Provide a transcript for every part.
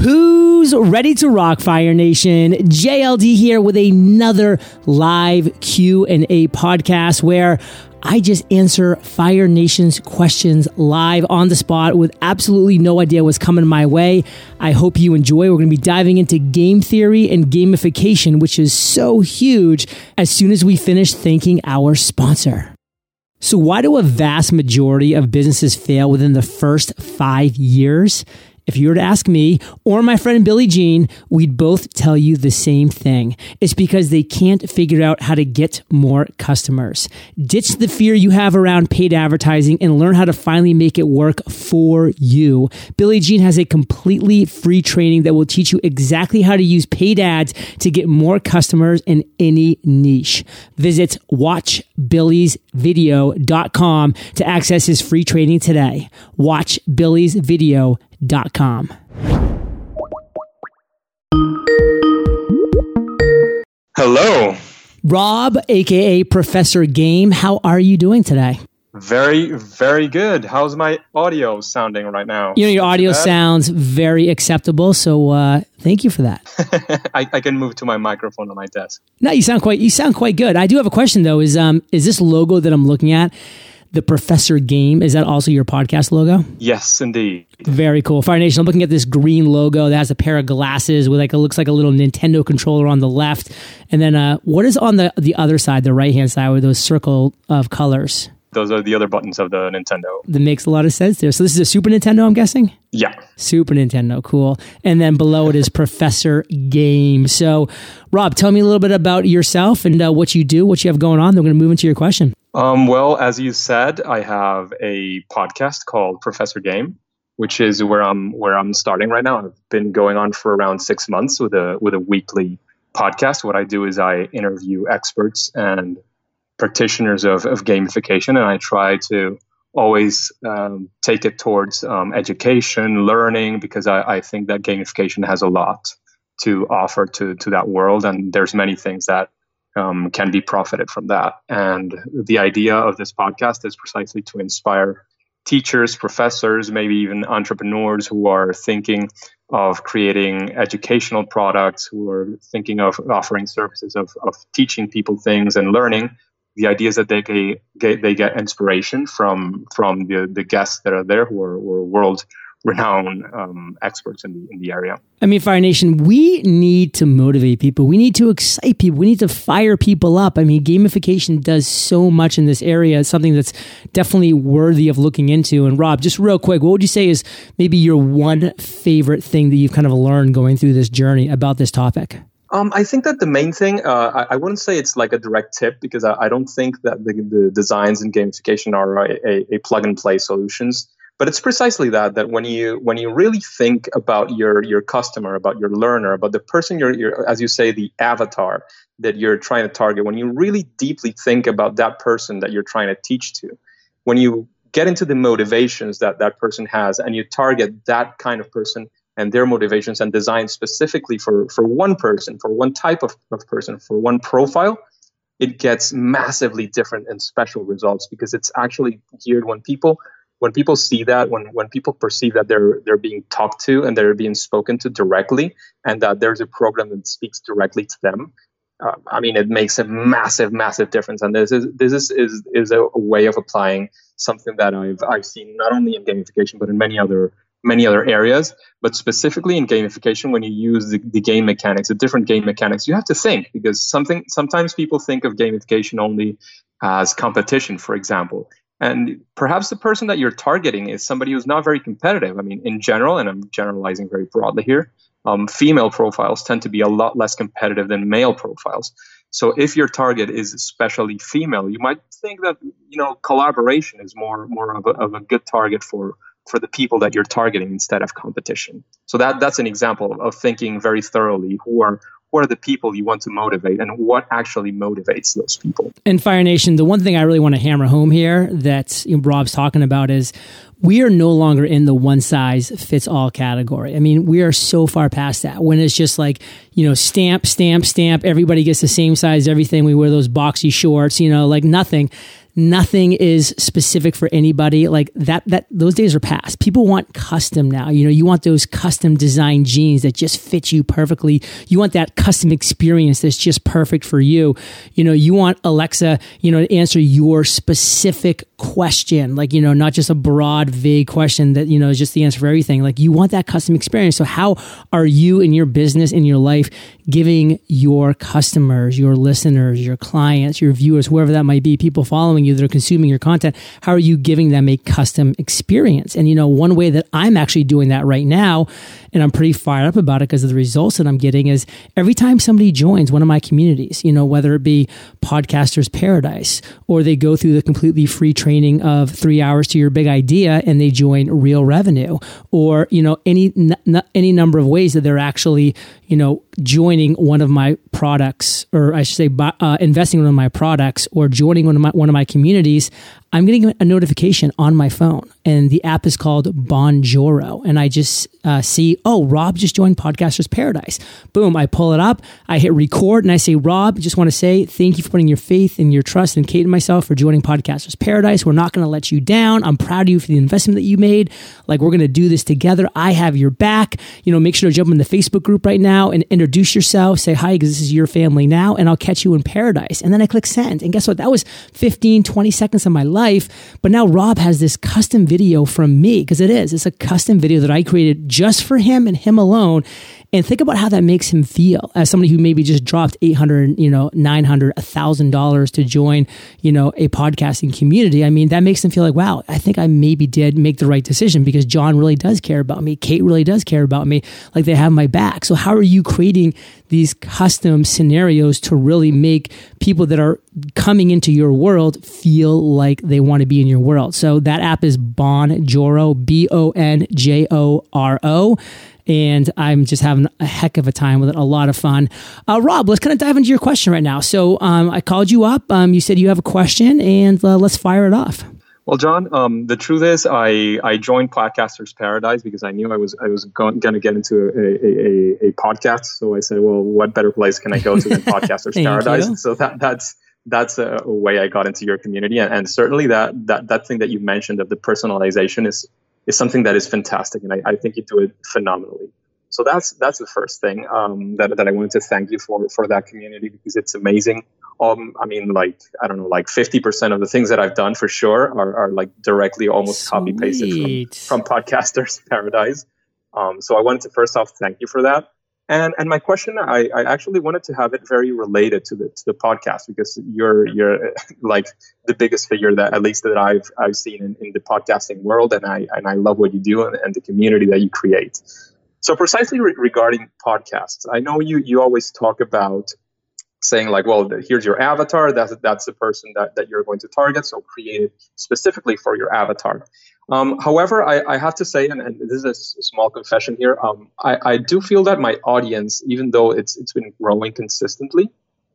Who's ready to rock Fire Nation? JLD here with another live Q&A podcast where I just answer Fire Nation's questions live on the spot with absolutely no idea what's coming my way. I hope you enjoy. We're going to be diving into game theory and gamification, which is so huge as soon as we finish thanking our sponsor. So why do a vast majority of businesses fail within the first five years? If you were to ask me or my friend Billy Gene, we'd both tell you the same thing. It's because they can't figure out how to get more customers. Ditch the fear you have around paid advertising and learn how to finally make it work for you. Billy Gene has a completely free training that will teach you exactly how to use paid ads to get more customers in any niche. Visit watchbillysvideo.com to access his free training today. Watch Watchbillysvideo.com com. Hello. Rob, aka Professor Game, how are you doing today? Very, very good. How's my audio sounding right now? You know, your audio sounds very acceptable. So, uh, thank you for that. I, I, can move to my microphone on my desk. No, you sound quite. You sound quite good. I do have a question though. Is um, is this logo that I'm looking at? The Professor Game. Is that also your podcast logo? Yes, indeed. Very cool. Fire Nation, I'm looking at this green logo that has a pair of glasses with like it looks like a little Nintendo controller on the left. And then uh, what is on the the other side, the right hand side with those circle of colors? Those are the other buttons of the Nintendo. That makes a lot of sense there. So this is a Super Nintendo, I'm guessing? Yeah. Super Nintendo, cool. And then below it is Professor Game. So, Rob, tell me a little bit about yourself and uh, what you do, what you have going on. Then we're going to move into your question. Um, well, as you said, I have a podcast called Professor Game, which is where I'm where I'm starting right now. I've been going on for around six months with a with a weekly podcast. What I do is I interview experts and practitioners of, of gamification, and I try to always um, take it towards um, education, learning, because I, I think that gamification has a lot to offer to to that world, and there's many things that um, can be profited from that. And the idea of this podcast is precisely to inspire teachers, professors, maybe even entrepreneurs who are thinking of creating educational products, who are thinking of offering services of, of teaching people things and learning. The idea is that they get, they get inspiration from from the, the guests that are there who are, who are world renowned um, experts in the, in the area. I mean, Fire Nation, we need to motivate people. We need to excite people. We need to fire people up. I mean, gamification does so much in this area. It's something that's definitely worthy of looking into. And Rob, just real quick, what would you say is maybe your one favorite thing that you've kind of learned going through this journey about this topic? Um, I think that the main thing, uh, I, I, wouldn't say it's like a direct tip because I, I don't think that the, the, designs and gamification are a, a, a plug and play solutions but it's precisely that that when you when you really think about your your customer about your learner about the person you're, you're as you say the avatar that you're trying to target when you really deeply think about that person that you're trying to teach to when you get into the motivations that that person has and you target that kind of person and their motivations and design specifically for for one person for one type of, of person for one profile it gets massively different and special results because it's actually geared when people when people see that when when people perceive that they're they're being talked to and they're being spoken to directly and that there's a program that speaks directly to them uh, i mean it makes a massive massive difference. And this is this is is, is a, a, way of applying something that i've i've seen not only in gamification but in many other many other areas. But specifically in gamification when you use the, the game mechanics the different game mechanics you have to think because something sometimes people think of gamification only as competition for example and perhaps the person that you're targeting is somebody who's not very competitive. I mean, in general, and I'm generalizing very broadly here, um, female profiles tend to be a lot less competitive than male profiles. So if your target is especially female, you might think that you know collaboration is more more of a, of a good target for for the people that you're targeting instead of competition. So that that's an example of thinking very thoroughly who are who are the people you want to motivate and what actually motivates those people. And Fire Nation, the one thing I really want to hammer home here that Rob's talking about is we are no longer in the one size fits all category. I mean, we are so far past that when it's just like, you know, stamp, stamp, stamp, everybody gets the same size, everything. We wear those boxy shorts, you know, like nothing nothing is specific for anybody. Like that, that those days are past. People want custom now. You know, you want those custom designed jeans that just fit you perfectly. You want that custom experience that's just perfect for you. You know, you want Alexa, you know, to answer your specific question, like, you know, not just a broad, vague question that, you know, is just the answer for everything. Like you want that custom experience. So how are you in your business, in your life, giving your customers, your listeners, your clients, your viewers, whoever that might be, people following you that are consuming your content, how are you giving them a custom experience? And, you know, one way that I'm actually doing that right now, and I'm pretty fired up about it because of the results that I'm getting is every time somebody joins one of my communities, you know, whether it be Podcasters Paradise or they go through the completely free training of three hours to your big idea and they join real revenue. Or, you know, any, n- any number of ways that they're actually, you know, joining one of my products, or I should say, uh, investing in one of my products, or joining one of my one of my communities, I'm getting a notification on my phone, and the app is called Bonjoro, and I just uh, see, oh, Rob just joined Podcasters Paradise. Boom! I pull it up, I hit record, and I say, Rob, just want to say thank you for putting your faith and your trust in Kate and myself for joining Podcasters Paradise. We're not going to let you down. I'm proud of you for the investment that you made. Like we're going to do this together. I have your back. You know, make sure to jump in the Facebook group right now and introduce yourself. Say hi because this is your family now, and I'll catch you in paradise. And then I click send, and guess what? That was 15, 20 seconds of my life life. But now Rob has this custom video from me because it is. It's a custom video that I created just for him and him alone. And think about how that makes him feel as somebody who maybe just dropped 800, you know, 900, $1,000 to join, you know, a podcasting community. I mean, that makes them feel like, wow, I think I maybe did make the right decision because John really does care about me. Kate really does care about me. Like they have my back. So how are you creating these custom scenarios to really make people that are coming into your world feel like they want to be in your world? So that app is Bonjoro, B O N J O R O and I'm just having a heck of a time with it. A lot of fun. Uh, Rob, let's kind of dive into your question right now. So um, I called you up. Um, you said you have a question, and uh, let's fire it off. Well, John, um, the truth is, I, I joined Podcasters Paradise because I knew I was I was going, to get into a, a, a, podcast. So I said, well, what better place can I go to than Podcasters Paradise? So that that's that's a, a, way I got into your community, and, and certainly that that that thing that you mentioned of the personalization is is something that is fantastic, and I, I think you do it phenomenally. So that's that's the first thing um, that that I wanted to thank you for for that community because it's amazing. Um, I mean, like I don't know, like fifty percent of the things that I've done for sure are, are like directly almost copy pasted from, from Podcasters Paradise. Um, so I wanted to first off thank you for that. And and my question, I, I actually wanted to have it very related to the to the podcast because you're you're like the biggest figure that at least that I've I've seen in, in the podcasting world, and I and I love what you do and, and the community that you create. So precisely re- regarding podcasts, I know you you always talk about saying like, well, here's your avatar. That's that's the person that, that you're going to target. So create it specifically for your avatar. Um, however, I, I, have to say, and, and, this is a small confession here, um, I, I, do feel that my audience, even though it's it's been growing consistently,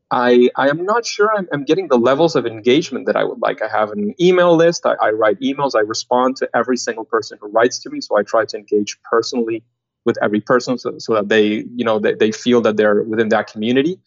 I, I am not sure I'm, I'm getting the levels of engagement that I would like. I have an email list. I, I write emails. I respond to every single person who writes to me. So I try to engage personally with every person so, so that they, you know, they, they feel that they're within that community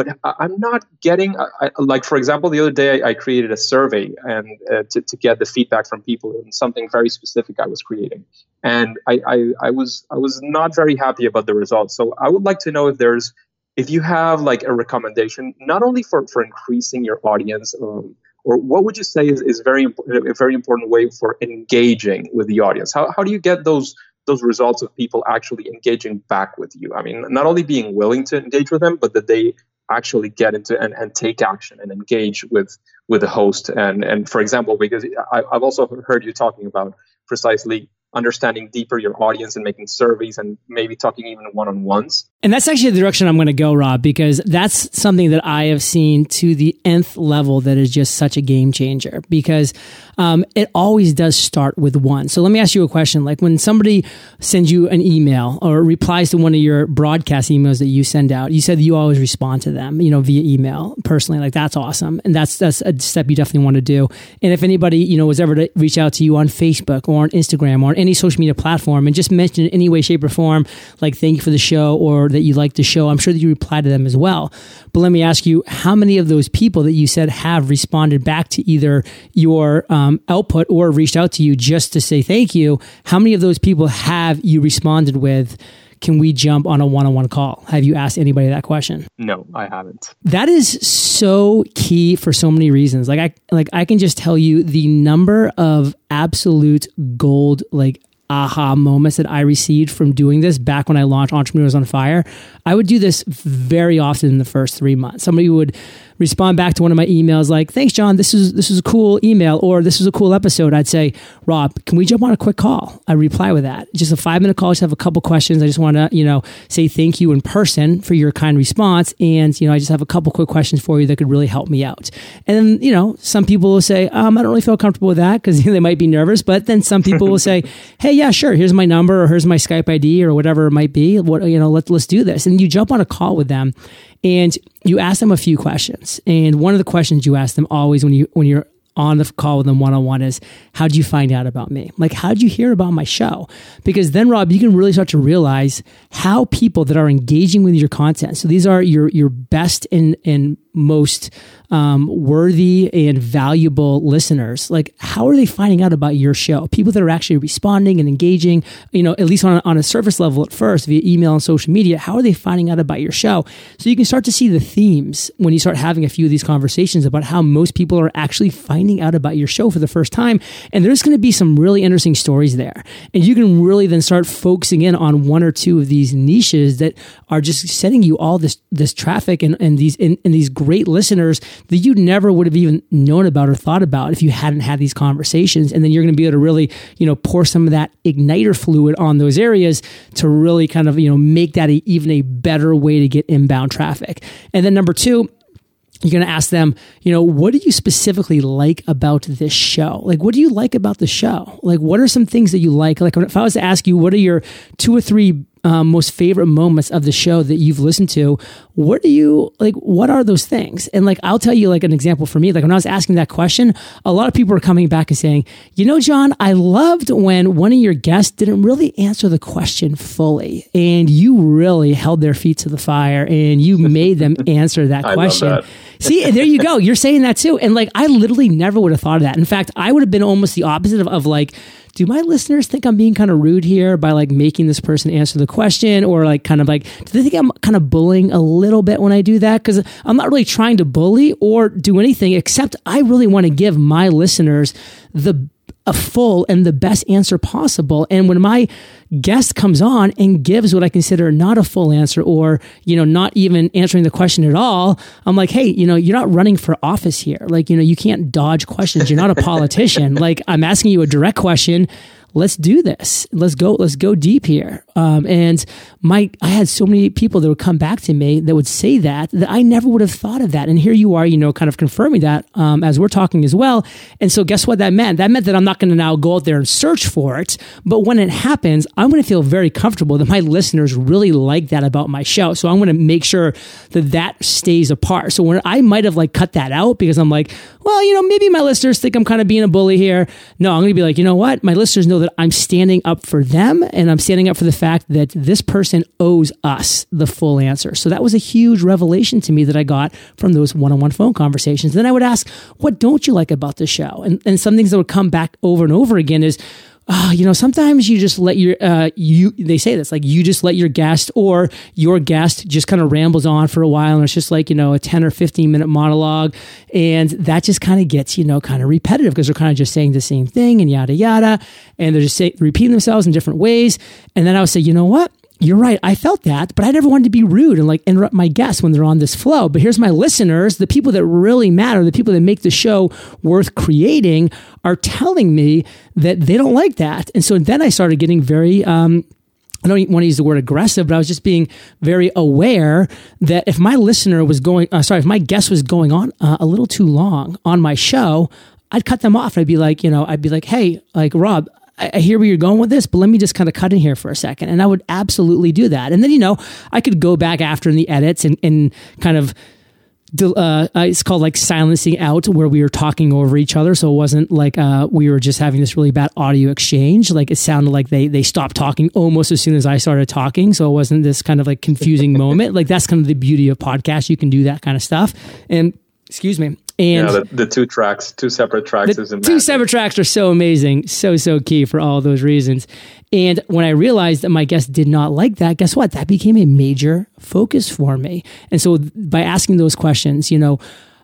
but I'm not getting I, like for example the other day I, created a survey and uh, to, to get the feedback from people on something very specific I was creating. And I, I, I was I was not very happy about the results. So I would like to know if there's if you have like a recommendation not only for for increasing your audience um, or what would you say is, is very important a very important way for engaging with the audience? How, how do you get those those results of people actually engaging back with you. I mean, not only being willing to engage with them, but that they actually get into and, and take action and engage with with the host. And and for example because I, i've also heard you talking about precisely understanding deeper your audience and making surveys and maybe talking even one-on-ones and that's actually the direction i'm going to go rob because that's something that i have seen to the nth level that is just such a game changer because um, it always does start with one. So let me ask you a question. Like when somebody sends you an email or replies to one of your broadcast emails that you send out you said you always respond to them you know via email personally. Like that's awesome. And that's that's a step you definitely want to do. And if anybody you know was ever to reach out to you on facebook or on instagram or on any social media platform and just mention in any way, shape, or form, like thank you for the show or that you like the show, I'm sure that you reply to them as well. But let me ask you, how many of those people that you said have responded back to either your um, output or reached out to you just to say thank you? How many of those people have you responded with? Can we jump on a one-on-one call? Have you asked anybody that question? No, I haven't. That is so key for so many reasons. Like I like I can just tell you the number of absolute gold like aha moments that I received from doing this back when I launched Entrepreneurs on Fire. I would do this very often in the first three months. Somebody would respond back to one of my emails like, "Thanks, John. This is this is a cool email or this is a cool episode." I'd say, "Rob, can we jump on a quick call?" I reply with that. Just a five minute call. Just have a couple questions. I just want to you know say thank you in person for your kind response, and you know I just have a couple quick questions for you that could really help me out. And then you know some people will say, um, "I don't really feel comfortable with that" because they might be nervous. But then some people will say, "Hey, yeah, sure. Here's my number or here's my Skype ID or whatever it might be. What you know, let's let's do this." And you jump on a call with them and you ask them a few questions. And one of the questions you ask them always when you when you're on the call with them one on one is how did you find out about me? Like how did you hear about my show? Because then Rob, you can really start to realize how people that are engaging with your content. So these are your your best and and most um, worthy and valuable listeners? Like how are they finding out about your show? People that are actually responding and engaging you know at least on a, on a surface level at first via email and social media how are they finding out about your show? So you can start to see the themes when you start having a few of these conversations about how most people are actually finding out about your show for the first time. And there's going to be some really interesting stories there. And you can really then start focusing in on one or two of these niches that are just sending you all this this traffic and, and these and, and these great listeners that you never would have even known about or thought about if you hadn't had these conversations. And then you're going to be able to really, you know, pour some of that igniter fluid on those areas to really kind of, you know, make that a, even a better way to get inbound traffic. And then number two, you're going to ask them, you know, what do you specifically like about this show? Like, what do you like about the show? Like, what are some things that you like? Like, if I was to ask you, what are your two or three um, most favorite moments of the show that you've listened to what do you like what are those things? And like i'll tell you like an example for me. Like when i was asking that question a lot of people were coming back and saying you know john i loved when one of your guests didn't really answer the question fully and you really held their feet to the fire and you made them answer that question. that. See there you go. You're saying that too. And like i literally never would have thought of that. In fact i would have been almost the opposite of, of like do my listeners think I'm being kind of rude here by like making this person answer the question? Or like kind of like, do they think I'm kind of bullying a little bit when I do that? Because I'm not really trying to bully or do anything except I really want to give my listeners the a full and the best answer possible. And when my guest comes on and gives what I consider not a full answer or, you know, not even answering the question at all, I'm like, hey, you know, you're not running for office here. Like, you know, you can't dodge questions. You're not a politician. like, I'm asking you a direct question let's do this. Let's go. Let's go deep here. Um, and my, I had so many people that would come back to me that would say that that I never would have thought of that. And here you are, you know, kind of confirming that um, as we're talking as well. And so, guess what that meant? That meant that I'm not going to now go out there and search for it. But when it happens, I'm going to feel very comfortable that my listeners really like that about my show. So I'm going to make sure that that stays apart. So when I might have like cut that out because I'm like, well, you know, maybe my listeners think I'm kind of being a bully here. No, I'm going to be like, you know what? My listeners know that I'm standing up for them and I'm standing up for the fact that this person owes us the full answer. So that was a huge revelation to me that I got from those one on one phone conversations. Then I would ask, what don't you like about the show? And, and some things that would come back over and over again is, oh, you know, sometimes you just let your uh, you they say this like you just let your guest or your guest just kind of rambles on for a while and it's just like you know a ten or fifteen minute monologue and that just kind of gets you know kind of repetitive because they're kind of just saying the same thing and yada yada and they're just say, repeating themselves in different ways. And then I would say you know what you're right. I felt that, but I never wanted to be rude and like interrupt my guests when they're on this flow. But here's my listeners, the people that really matter, the people that make the show worth creating are telling me that they don't like that. And so then I started getting very, um, I don't want to use the word aggressive, but I was just being very aware that if my listener was going, uh, sorry, if my guest was going on uh, a little too long on my show, I'd cut them off. I'd be like, you know, I'd be like, hey, like Rob, I, hear where you're going with this, but let me just kind of cut in here for a second. And I would absolutely do that. And then, you know, I could go back after in the edits and, and kind of uh, it's called like silencing out where we were talking over each other so it wasn't like uh, we were just having this really bad audio exchange like it sounded like they they stopped talking almost as soon as i started talking so it wasn't this kind of like confusing moment like that's kind of the beauty of podcasts you can do that kind of stuff and excuse me and yeah, the, the, two tracks, two separate tracks is amazing. Two separate tracks are so amazing. So, so key for all those reasons. And when I realized that my guest did not like that, guess what? That became a major focus for me. And so by asking those questions, you know,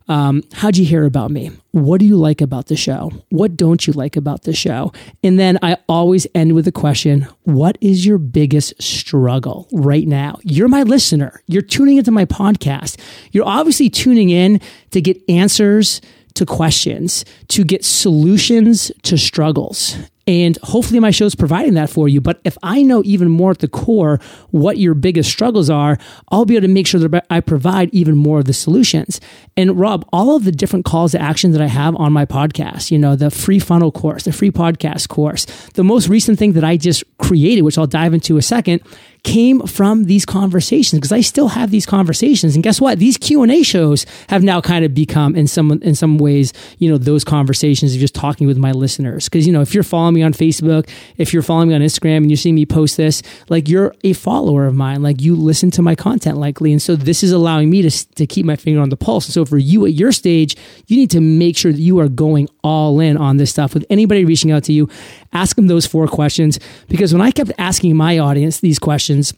um, how'd you hear about me? What do you like about the show? What don't you like about the show? And then I always end with a question What is your biggest struggle right now? You're my listener. You're tuning into my podcast. You're obviously tuning in to get answers to questions, to get solutions to struggles. And hopefully, my show is providing that for you. But if I know even more at the core what your biggest struggles are, I'll be able to make sure that I provide even more of the solutions. And Rob, all of the different calls to action that I have on my podcast, you know, the free funnel course, the free podcast course, the most recent thing that I just created, which I'll dive into a second, came from these conversations because I still have these conversations. And guess what? These Q and A shows have now kind of become in some in some ways, you know, those conversations of just talking with my listeners. Because you know, if you're following me on Facebook, if you're following me on Instagram, and you're seeing me post this, like you're a follower of mine, like you listen to my content likely, and so this is allowing me to to keep my finger on the pulse. And so for you at your stage, you need to make sure that you are going all in on this stuff. With anybody reaching out to you, ask them those four questions because when I kept asking my audience these questions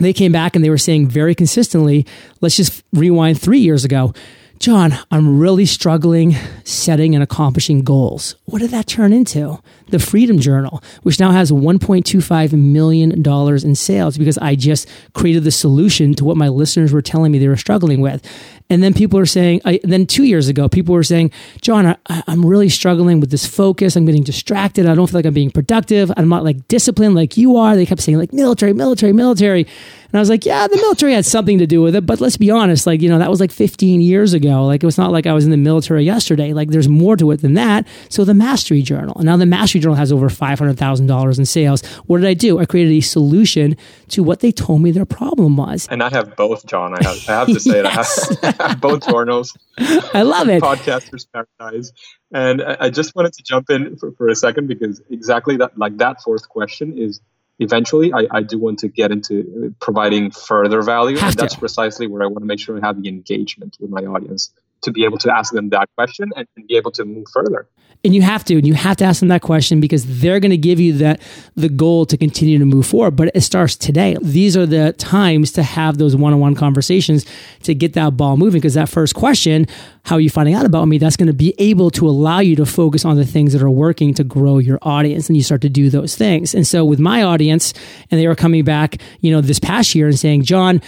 they came back and they were saying very consistently, let's just rewind three years ago. John, I'm really struggling setting and accomplishing goals. What did that turn into? The Freedom Journal, which now has $1.25 million in sales because I just created the solution to what my listeners were telling me they were struggling with. And then people are saying, I, then two years ago, people were saying, John, I, I'm really struggling with this focus. I'm getting distracted. I don't feel like I'm being productive. I'm not like disciplined like you are. They kept saying like military, military, military. And I was like, yeah, the military had something to do with it. But let's be honest, like, you know, that was like 15 years ago. Like, it was not like I was in the military yesterday. Like, there's more to it than that. So, the Mastery Journal. And now the Mastery Journal has over $500,000 in sales. What did I do? I created a solution to what they told me their problem was. And I have both, John. I have, I have to say it. I I both journals. I love it. Podcasters Paradise. And I just wanted to jump in for, for a second because exactly that, like that fourth question is eventually I, I do want to get into providing further value. Have and to. that's precisely where I want to make sure I have the engagement with my audience to be able to ask them that question and, and be able to move further. And you have to, and you have to ask them that question because they're going to give you that the goal to continue to move forward. But it starts today. These are the times to have those one-on-one conversations to get that ball moving. Because that first question, how are you finding out about me? That's going to be able to allow you to focus on the things that are working to grow your audience, and you start to do those things. And so with my audience, and they were coming back, you know, this past year and saying, John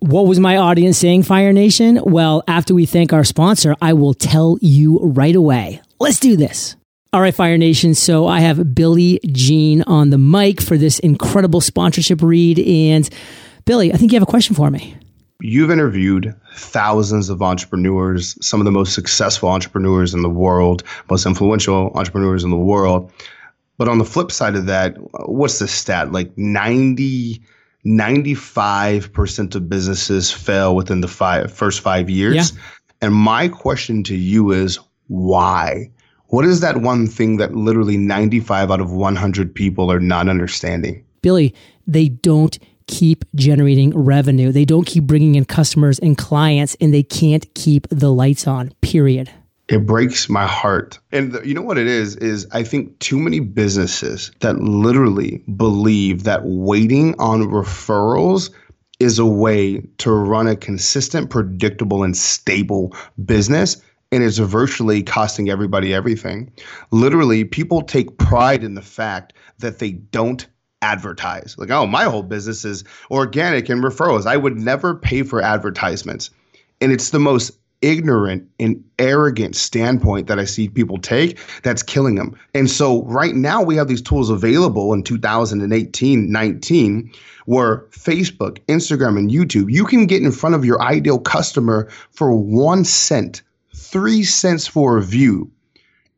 what was my audience saying, Fire Nation? Well, after we thank our sponsor, I will tell you right away. Let's do this. All right, Fire Nation. So I have Billy Gene on the mic for this incredible sponsorship read. And Billy, I think you have a question for me. You've interviewed thousands of entrepreneurs, some of the most successful entrepreneurs in the world, most influential entrepreneurs in the world. But on the flip side of that, what's the stat? Like 90 95% of businesses fail within the five, first five years. Yeah. And my question to you is why? What is that one thing that literally 95 out of 100 people are not understanding? Billy, they don't keep generating revenue. They don't keep bringing in customers and clients, and they can't keep the lights on, period it breaks my heart. And the, you know what it is is I think too many businesses that literally believe that waiting on referrals is a way to run a consistent, predictable and stable business and it's virtually costing everybody everything. Literally, people take pride in the fact that they don't advertise. Like, oh, my whole business is organic and referrals. I would never pay for advertisements. And it's the most ignorant and arrogant standpoint that I see people take that's killing them. And so right now we have these tools available in 2018, 19 where Facebook, Instagram and YouTube, you can get in front of your ideal customer for 1 cent, 3 cents for a view.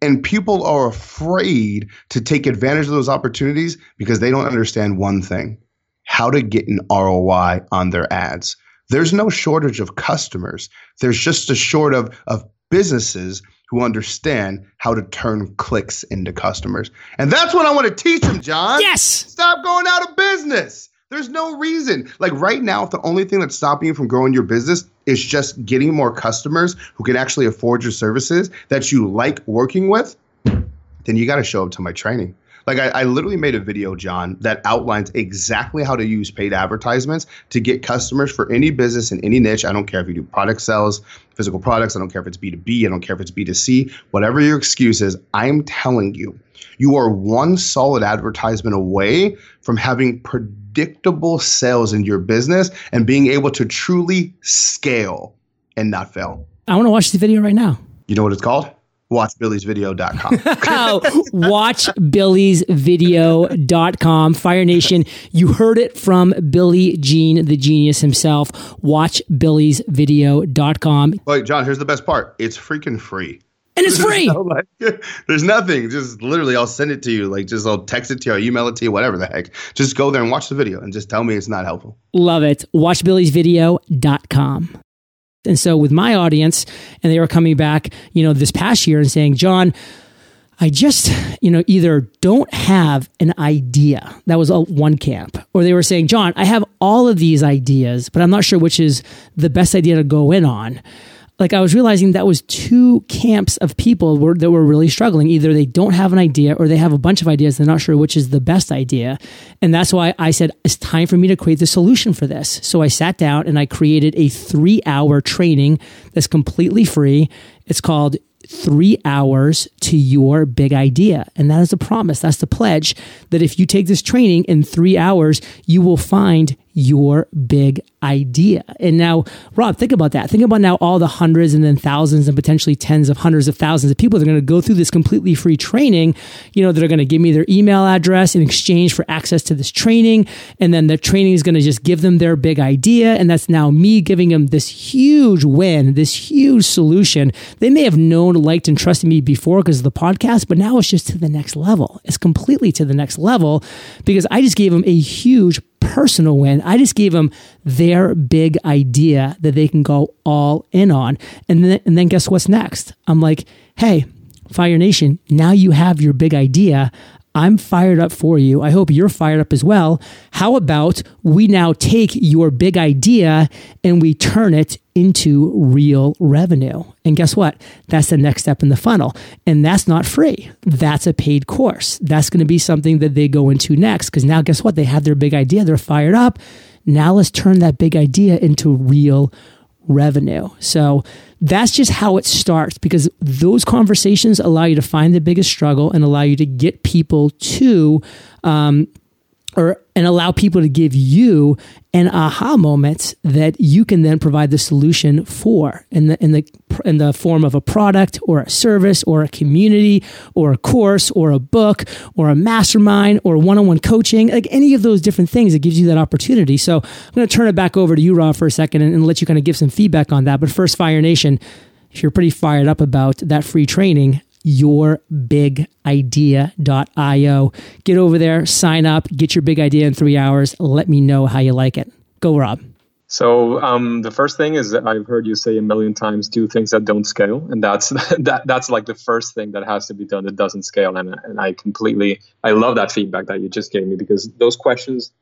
And people are afraid to take advantage of those opportunities because they don't understand one thing how to get an ROI on their ads There's no shortage of customers. There's just a short of, of businesses who understand how to turn clicks into customers. And that's what I want to teach them, John. Yes. Stop going out of business. There's no reason. Like right now, if the only thing that's stopping you from growing your business is just getting more customers who can actually afford your services that you like working with, then you got to show up to my training. Like I, I, literally made a video, John, that outlines exactly how to use paid advertisements to get customers for any business in any niche. I don't care if you do product sales, physical products. I don't care if it's B2B. I don't care if it's B2C. Whatever your excuse is, I'm telling you, you are one solid advertisement away from having predictable sales in your business and being able to truly scale and not fail. I want to watch the video right now. You know what it's called? watchbillysvideo.com. Oh, watchbillysvideo.com. Fire Nation, you heard it from Billy Gene, the genius himself. Watchbillysvideo.com. Wait, John, here's the best part. It's freaking free. And it's free. like, there's nothing. Just literally, I'll send it to you. Like, just I'll text it to you, I'll email it to you, whatever the heck. Just go there and watch the video and just tell me it's not helpful. Love it. Watchbillysvideo.com. And so with my audience, and they were coming back, you know, this past year and saying, John, I just, you know, either don't have an idea. That was a one camp. Or they were saying, John, I have all of these ideas, but I'm not sure which is the best idea to go in on like I was realizing that was two camps of people were, that were really struggling. Either they don't have an idea or they have a bunch of ideas. They're not sure which is the best idea. And that's why I said, it's time for me to create the solution for this. So I sat down and I created a three hour training that's completely free. It's called three hours to your big idea. And that is a promise. That's the pledge that if you take this training in three hours, you will find your big idea. And now, Rob, think about that. Think about now all the hundreds and then thousands and potentially tens of hundreds of thousands of people that are going to go through this completely free training, you know, that are going to give me their email address in exchange for access to this training. And then the training is going to just give them their big idea. And that's now me giving them this huge win, this huge solution. They may have known, liked, and trusted me before because of the podcast, but now it's just to the next level. It's completely to the next level because I just gave them a huge personal win. I just gave them their big idea that they can go all in on. And then, and then guess what's next? I'm like, hey, Fire Nation, now you have your big idea. I'm fired up for you. I hope you're fired up as well. How about we now take your big idea and we turn it into real revenue? And guess what? That's the next step in the funnel. And that's not free. That's a paid course. That's going to be something that they go into next because now, guess what? They have their big idea, they're fired up. Now let's turn that big idea into real revenue. So that's just how it starts because those conversations allow you to find the biggest struggle and allow you to get people to um, or and allow people to give you an aha moment that you can then provide the solution for And the and the in the form of a product or a service or a community or a course or a book or a mastermind or one-on-one coaching like any of those different things that gives you that opportunity so i'm going to turn it back over to you rob for a second and, and let you kind of give some feedback on that but first fire nation if you're pretty fired up about that free training yourbigidea.io. Get over there, sign up, get your big idea in three hours. Let me know how you like it. Go, Rob. So um, the first thing is that I've heard you say a million times, do things that don't scale, and that's that that's like the first thing that has to be done that doesn't scale. And and I completely I love that feedback that you just gave me because those questions,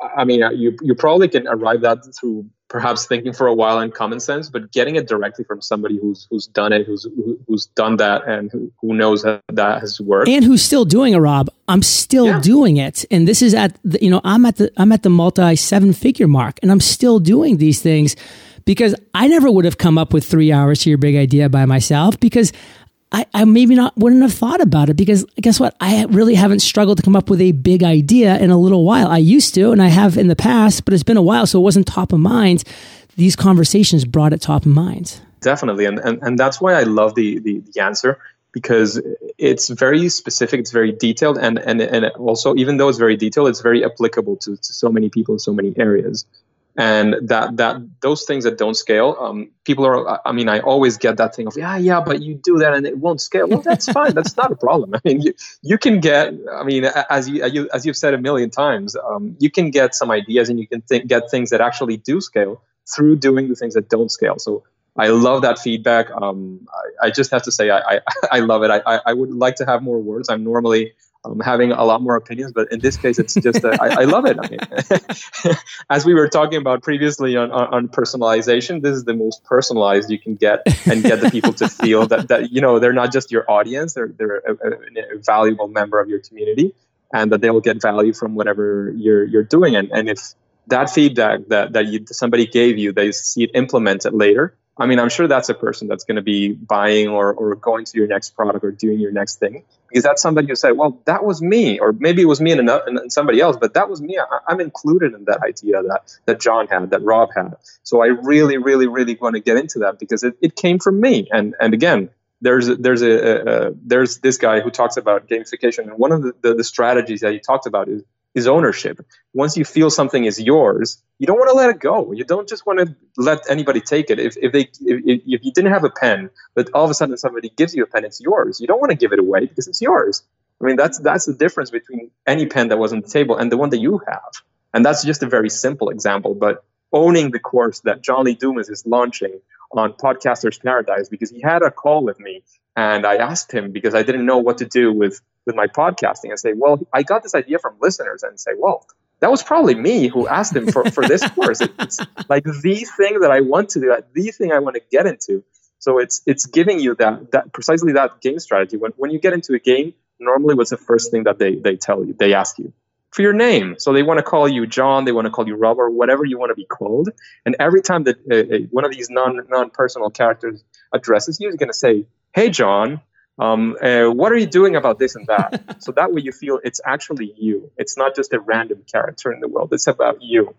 I mean, uh, you you probably can arrive that through perhaps thinking for a while in common sense, but getting it directly from somebody who's who's done it, who's who's done that, and who, who knows that that has worked, and who's still doing it. Rob, I'm still yeah. doing it, and this is at the, you know I'm at the I'm at the multi seven figure mark, and I'm still doing these things because I never would have come up with three hours to your big idea by myself because I, I, maybe not wouldn't have thought about it because guess what? I really haven't struggled to come up with a big idea in a little while. I used to, and I have in the past, but it's been a while, so it wasn't top of mind. These conversations brought it top of mind. Definitely, and and, and that's why I love the, the the answer because it's very specific, it's very detailed, and and and also even though it's very detailed, it's very applicable to, to so many people in so many areas and that that those things that don't scale um, people are i mean i always get that thing of yeah yeah but you do that and it won't scale well that's fine that's not a problem i mean you, you can get i mean as you, as you've said a million times um, you can get some ideas and you can get things that actually do scale through doing the things that don't scale. So I love that feedback. Um, I, I, just have to say I, I, I love it. I, I would like to have more words. I'm normally um, having a lot more opinions, but in this case, it's just a, I, I love it. I mean, as we were talking about previously on, on, on, personalization, this is the most personalized you can get and get the people to feel that, that you know they're not just your audience; they're they're a, a, a valuable member of your community, and that they will get value from whatever you're you're doing. And and if that feedback that that you, somebody gave you, they see it implemented later I mean, I'm sure that's a person that's going to be buying or, or going to your next product or doing your next thing because that's somebody who said, well, that was me, or maybe it was me and, another, and somebody else, but that was me. I, am included in that idea that that John had, that Rob had. So I really, really, really want to get into that because it, it came from me. And and again, there's there's a, there's this guy who talks about gamification, and one of the, the, the strategies that he talked about is is ownership. Once you feel something is yours, you don't want to let it go. You don't just want to let anybody take it. If, if they if, if you didn't have a pen, but all of a sudden somebody gives you a pen, it's yours. You don't want to give it away because it's yours. I mean, that's that's the difference between any pen that was on the table and the one that you have. And that's just a very simple example. But owning the course that John Lee Dumas is launching on Podcasters Paradise because he had a call with me and I asked him because I didn't know what to do with with my podcasting and say, well, I got this idea from listeners and say, well, that was probably me who asked him for, for this course. It's like the thing that I want to do, the thing I want to get into. So it's it's giving you that that precisely that game strategy. When when you get into a game, normally what's the first thing that they, they tell you? They ask you for your name. So they want to call you John, they want to call you Rob, or whatever you want to be called. And every time that uh, uh one of these non non personal characters addresses you, he's going to say, "Hey, John." Um, uh, what are you doing about this and that? so that way you feel it's actually you. It's not just a random character in the world. It's about you.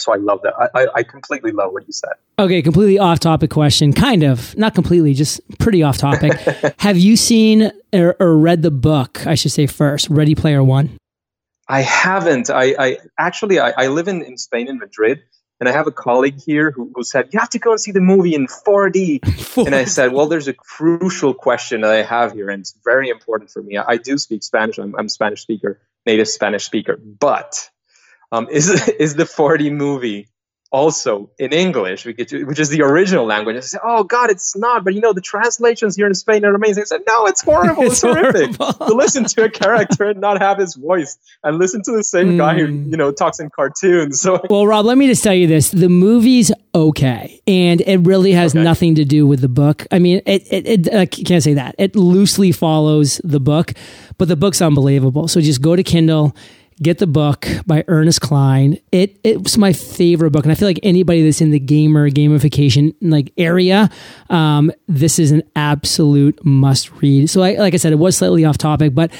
So I love that. I, I, I completely love what you said. Okay, completely off topic question. Kind of, not completely, just pretty off topic. Have you seen or, or, read the book? I should say first, Ready Player One. I haven't. I, I actually I, I live in, in Spain in Madrid, and I have a colleague here who, who said, You have to go and see the movie in 4D. 4D. And I said, Well, there's a crucial question that I have here, and it's very important for me. I, I do speak Spanish, I'm, I'm a Spanish speaker, native Spanish speaker. But um, is, is the 4D movie also in English, which is the original language. I said, "Oh God, it's not." But you know, the translations here in Spain are amazing. I said, "No, it's horrible. It's, it's horrific horrible. to listen to a character and not have his voice, and listen to the same mm. guy who hmm. you know talks in cartoons." So, well, Rob, let me just tell you this: the movie's okay, and it really has okay. nothing to do with the book. I mean, it, it, it I can't say that it loosely follows the book, but the book's unbelievable. So just go to Kindle get the book by Ernest Cline. It it's my favorite book, and I feel like anybody that's in the gamer gamification like area, um, this is an absolute must read. So, I, like I said, it was slightly off topic, but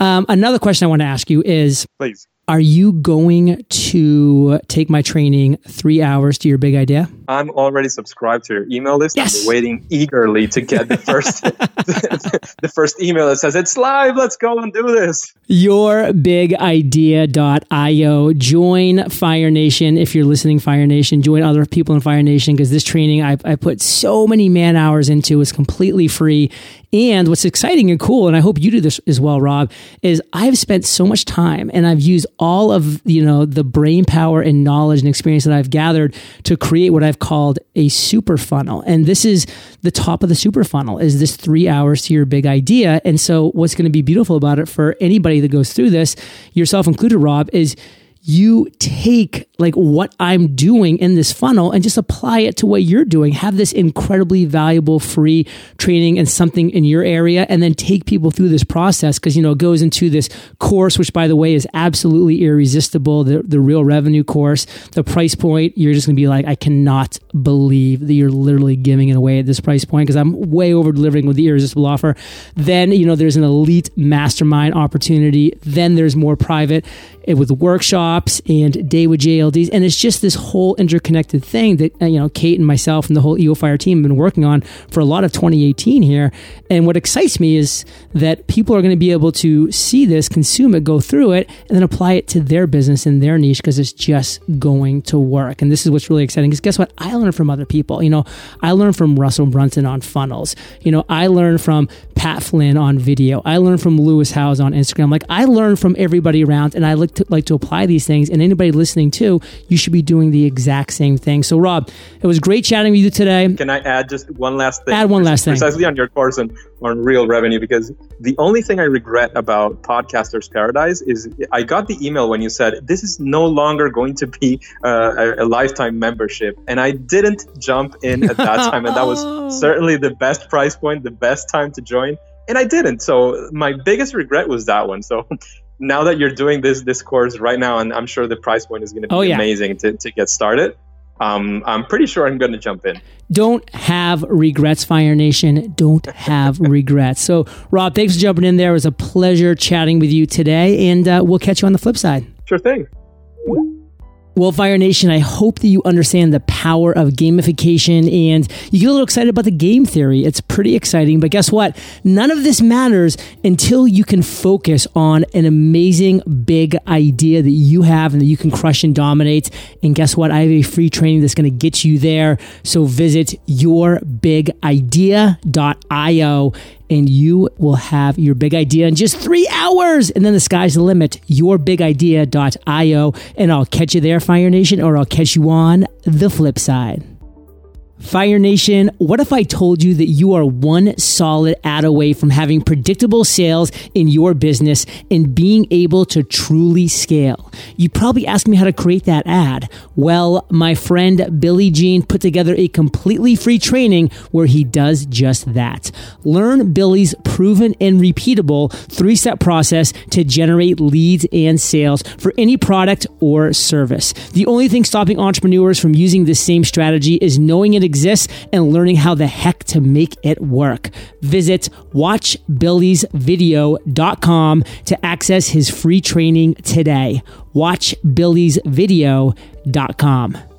um, another question I want to ask you is, please are you going to take my training three hours to your big idea? I'm already subscribed to your email list. Yes. I'm waiting eagerly to get the first the first email that says it's live. Let's go and do this. Yourbigidea.io. Join Fire Nation if you're listening. Fire Nation. Join other people in Fire Nation because this training I, I put so many man hours into is completely free. And what's exciting and cool, and I hope you do this as well, Rob, is I've spent so much time and I've used all of you know the brain power and knowledge and experience that I've gathered to create what I've called a super funnel. And this is the top of the super funnel is this three hours to your big idea. And so what's going to be beautiful about it for anybody that goes through this, yourself included, Rob, is you take like what I'm doing in this funnel and just apply it to what you're doing. Have this incredibly valuable free training and something in your area and then take people through this process because you know it goes into this course which by the way is absolutely irresistible the the real revenue course. The price point you're just going to be like I cannot believe that you're literally giving it away at this price point because I'm way over delivering with the irresistible offer. Then you know there's an elite mastermind opportunity. Then there's more private eh, with workshops and day with JLDs. And it's just this whole interconnected thing that, uh, you know, Kate and myself and the whole EO Fire team have been working on for a lot of 2018 here. And what excites me is that people are going to be able to see this, consume it, go through it, and then apply it to their business and their niche because it's just going to work. And this is what's really exciting because guess what? I learn from other people. You know, I learned from Russell Brunson on funnels. You know, I learned from Pat Flynn on video. I learned from Lewis Howes on Instagram. Like I learned from everybody around and I like to, like to apply these these things. And anybody listening too, you should be doing the exact same thing. So, Rob, it was great chatting with you today. Can I add just one last thing? Add one last thing. Precisely on your course on, on real revenue, because the only thing I regret about Podcasters Paradise is I got the email when you said this is no longer going to be uh, a, a lifetime membership. And I didn't jump in at that time. And that was certainly the best price point, the best time to join. And I didn't. So my biggest regret was that one. So now that you're doing this this course right now, and I'm sure the price point is going to be Oh, yeah. amazing to, to get started. Um, I'm pretty sure I'm going to jump in. Don't have regrets, Fire Nation. Don't have regrets. So, Rob, thanks for jumping in there. It was a pleasure chatting with you today, and uh, we'll catch you on the flip side. Sure thing. Well, Fire Nation, I hope that you understand the power of gamification and you get a little excited about the game theory. It's pretty exciting, but guess what? None of this matters until you can focus on an amazing big idea that you have and that you can crush and dominate. And guess what? I have a free training that's going to get you there. So visit yourbigidea.io and you will have your big idea in just three hours. And then the sky's the limit. Yourbigidea.io. And I'll catch you there, Fire Nation, or I'll catch you on the flip side. Fire Nation, what if I told you that you are one solid ad away from having predictable sales in your business and being able to truly scale? You probably asked me how to create that ad. Well, my friend Billy Gene put together a completely free training where he does just that. Learn Billy's proven and repeatable three step process to generate leads and sales for any product or service. The only thing stopping entrepreneurs from using this same strategy is knowing it exists and learning how the heck to make it work. Visit watchbillysvideo.com to access his free training today. Watchbillysvideo.com.